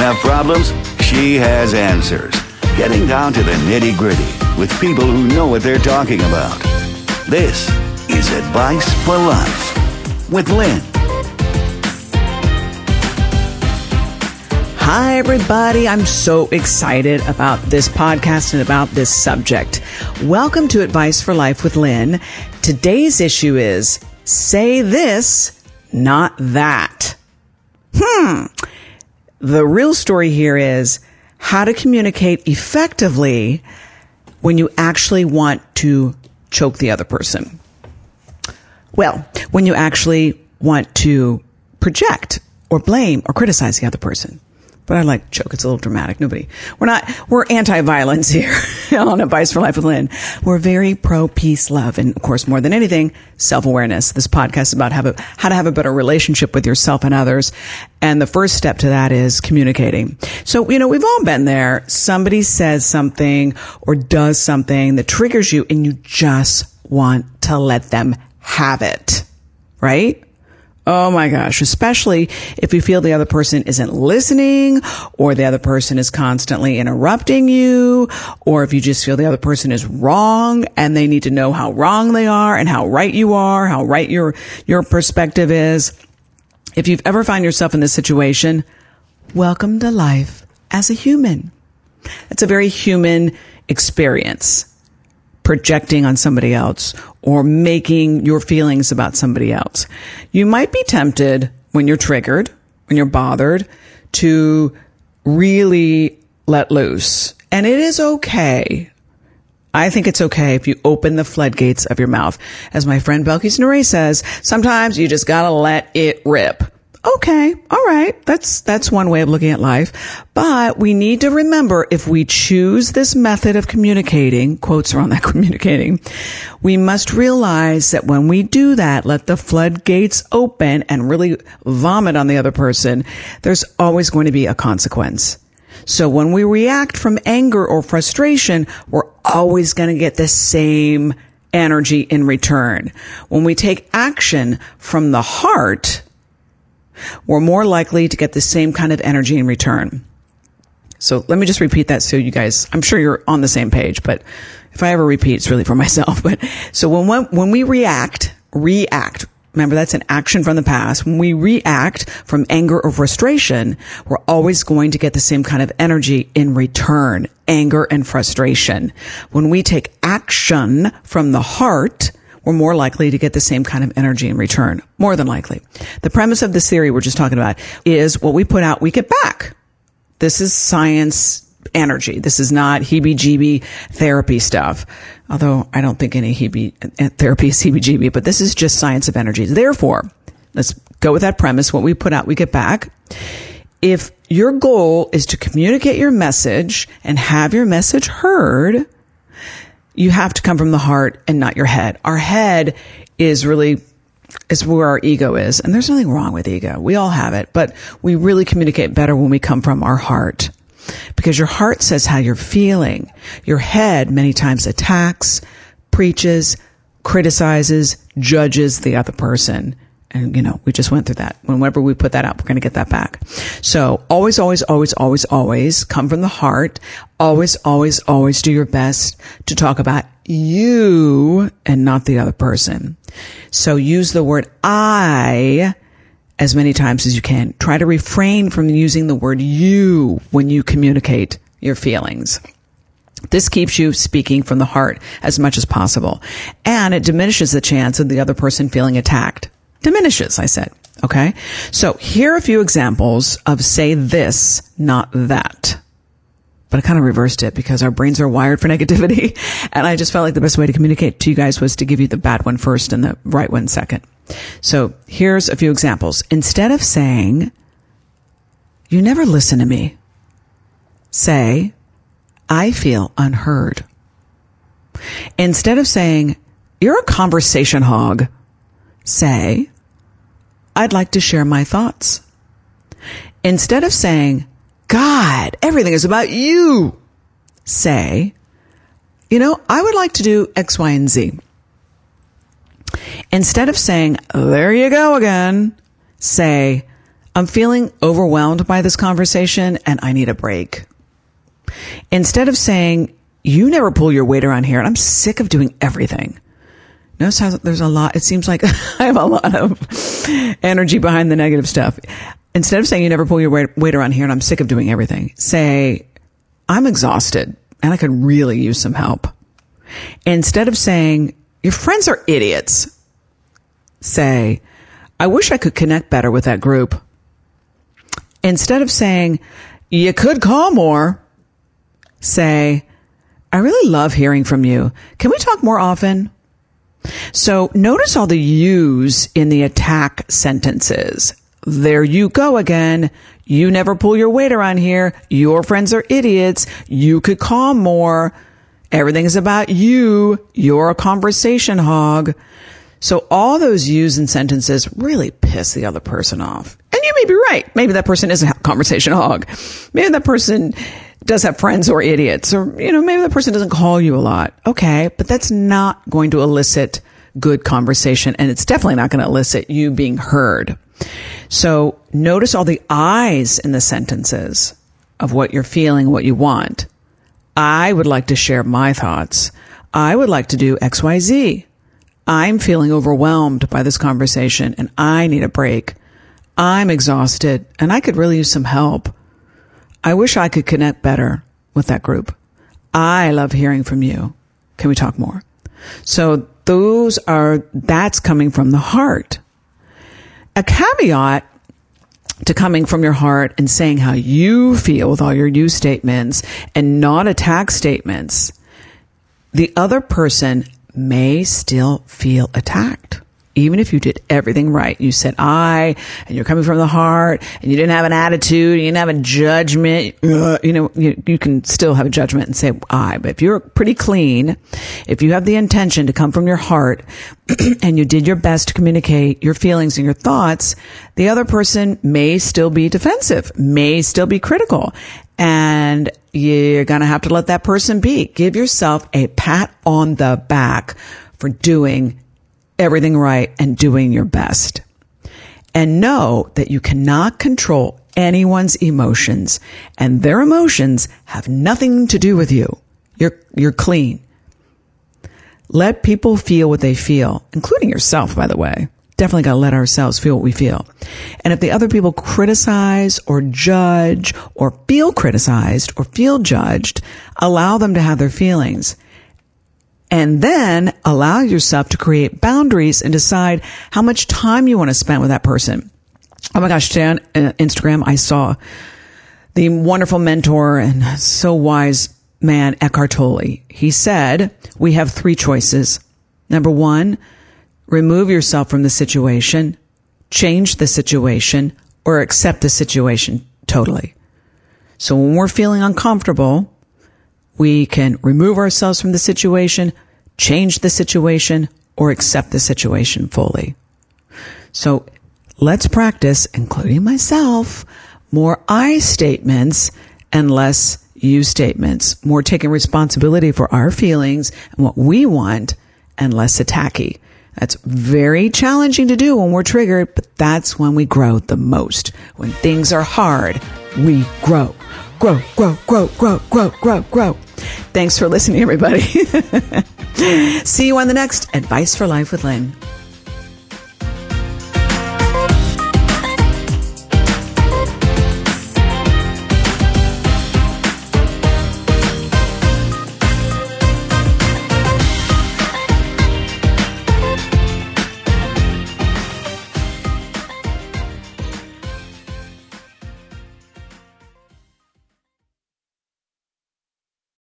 have problems, she has answers. Getting down to the nitty gritty with people who know what they're talking about. This is Advice for Life with Lynn. Hi, everybody. I'm so excited about this podcast and about this subject. Welcome to Advice for Life with Lynn. Today's issue is say this, not that. Hmm. The real story here is how to communicate effectively when you actually want to choke the other person. Well, when you actually want to project or blame or criticize the other person but I like choke. It's a little dramatic. Nobody, we're not, we're anti-violence here on Advice for Life with Lynn. We're very pro peace, love, and of course, more than anything, self-awareness. This podcast is about a, how to have a better relationship with yourself and others. And the first step to that is communicating. So, you know, we've all been there. Somebody says something or does something that triggers you and you just want to let them have it. Right? Oh my gosh, especially if you feel the other person isn't listening or the other person is constantly interrupting you or if you just feel the other person is wrong and they need to know how wrong they are and how right you are, how right your your perspective is. If you've ever found yourself in this situation, welcome to life as a human. It's a very human experience projecting on somebody else or making your feelings about somebody else. You might be tempted when you're triggered, when you're bothered to really let loose. And it is okay. I think it's okay if you open the floodgates of your mouth. As my friend Belkis Nure says, sometimes you just gotta let it rip okay, all right, that's, that's one way of looking at life. But we need to remember if we choose this method of communicating, quotes are on that communicating, we must realize that when we do that, let the floodgates open and really vomit on the other person, there's always going to be a consequence. So when we react from anger or frustration, we're always going to get the same energy in return. When we take action from the heart, we're more likely to get the same kind of energy in return. So let me just repeat that so you guys, I'm sure you're on the same page, but if I ever repeat, it's really for myself. But so when, when we react, react, remember that's an action from the past. When we react from anger or frustration, we're always going to get the same kind of energy in return, anger and frustration. When we take action from the heart, we're more likely to get the same kind of energy in return. More than likely. The premise of this theory we're just talking about is what we put out, we get back. This is science energy. This is not heebie-jeebie therapy stuff. Although I don't think any heebie uh, therapy is heebie-jeebie, but this is just science of energy. Therefore, let's go with that premise. What we put out, we get back. If your goal is to communicate your message and have your message heard, you have to come from the heart and not your head. Our head is really is where our ego is. And there's nothing wrong with ego. We all have it, but we really communicate better when we come from our heart. Because your heart says how you're feeling. Your head many times attacks, preaches, criticizes, judges the other person. And, you know, we just went through that. Whenever we put that out, we're going to get that back. So always, always, always, always, always come from the heart. Always, always, always do your best to talk about you and not the other person. So use the word I as many times as you can. Try to refrain from using the word you when you communicate your feelings. This keeps you speaking from the heart as much as possible. And it diminishes the chance of the other person feeling attacked diminishes, I said. Okay. So here are a few examples of say this, not that. But I kind of reversed it because our brains are wired for negativity. And I just felt like the best way to communicate to you guys was to give you the bad one first and the right one second. So here's a few examples. Instead of saying, you never listen to me, say, I feel unheard. Instead of saying, you're a conversation hog, say, I'd like to share my thoughts. Instead of saying, God, everything is about you, say, you know, I would like to do X, Y, and Z. Instead of saying, there you go again, say, I'm feeling overwhelmed by this conversation and I need a break. Instead of saying, you never pull your weight around here and I'm sick of doing everything. Notice how there's a lot, it seems like I have a lot of energy behind the negative stuff. Instead of saying you never pull your weight, around here and I'm sick of doing everything, say, I'm exhausted and I could really use some help. Instead of saying, your friends are idiots, say, I wish I could connect better with that group. Instead of saying, you could call more, say, I really love hearing from you. Can we talk more often? So notice all the yous in the attack sentences. There you go again. You never pull your weight around here. Your friends are idiots. You could call more. Everything is about you. You're a conversation hog. So all those yous and sentences really piss the other person off. And you may be right. Maybe that person is a conversation hog. Maybe that person does have friends who are idiots or, you know, maybe the person doesn't call you a lot. Okay. But that's not going to elicit good conversation. And it's definitely not going to elicit you being heard. So notice all the I's in the sentences of what you're feeling, what you want. I would like to share my thoughts. I would like to do XYZ. I'm feeling overwhelmed by this conversation and I need a break. I'm exhausted and I could really use some help. I wish I could connect better with that group. I love hearing from you. Can we talk more? So those are, that's coming from the heart. A caveat to coming from your heart and saying how you feel with all your you statements and not attack statements, the other person may still feel attacked even if you did everything right, you said I, and you're coming from the heart, and you didn't have an attitude, you didn't have a judgment, uh, you know, you, you can still have a judgment and say I. But if you're pretty clean, if you have the intention to come from your heart, and you did your best to communicate your feelings and your thoughts, the other person may still be defensive, may still be critical. And you're going to have to let that person be. Give yourself a pat on the back for doing everything right and doing your best. And know that you cannot control anyone's emotions and their emotions have nothing to do with you. You're, you're clean. Let people feel what they feel, including yourself, by the way. Definitely got to let ourselves feel what we feel. And if the other people criticize or judge or feel criticized or feel judged, allow them to have their feelings and then allow yourself to create boundaries and decide how much time you want to spend with that person. Oh my gosh, today on uh, Instagram, I saw the wonderful mentor and so wise man, Eckhart Tolle. He said, we have three choices. Number one, remove yourself from the situation, change the situation, or accept the situation totally. So when we're feeling uncomfortable, we can remove ourselves from the situation, change the situation, or accept the situation fully. So let's practice, including myself, more I statements and less you statements, more taking responsibility for our feelings and what we want and less attacky. That's very challenging to do when we're triggered, but that's when we grow the most. When things are hard, we grow grow, grow, grow, grow, grow, grow, grow. Thanks for listening, everybody. See you on the next Advice for Life with Lynn.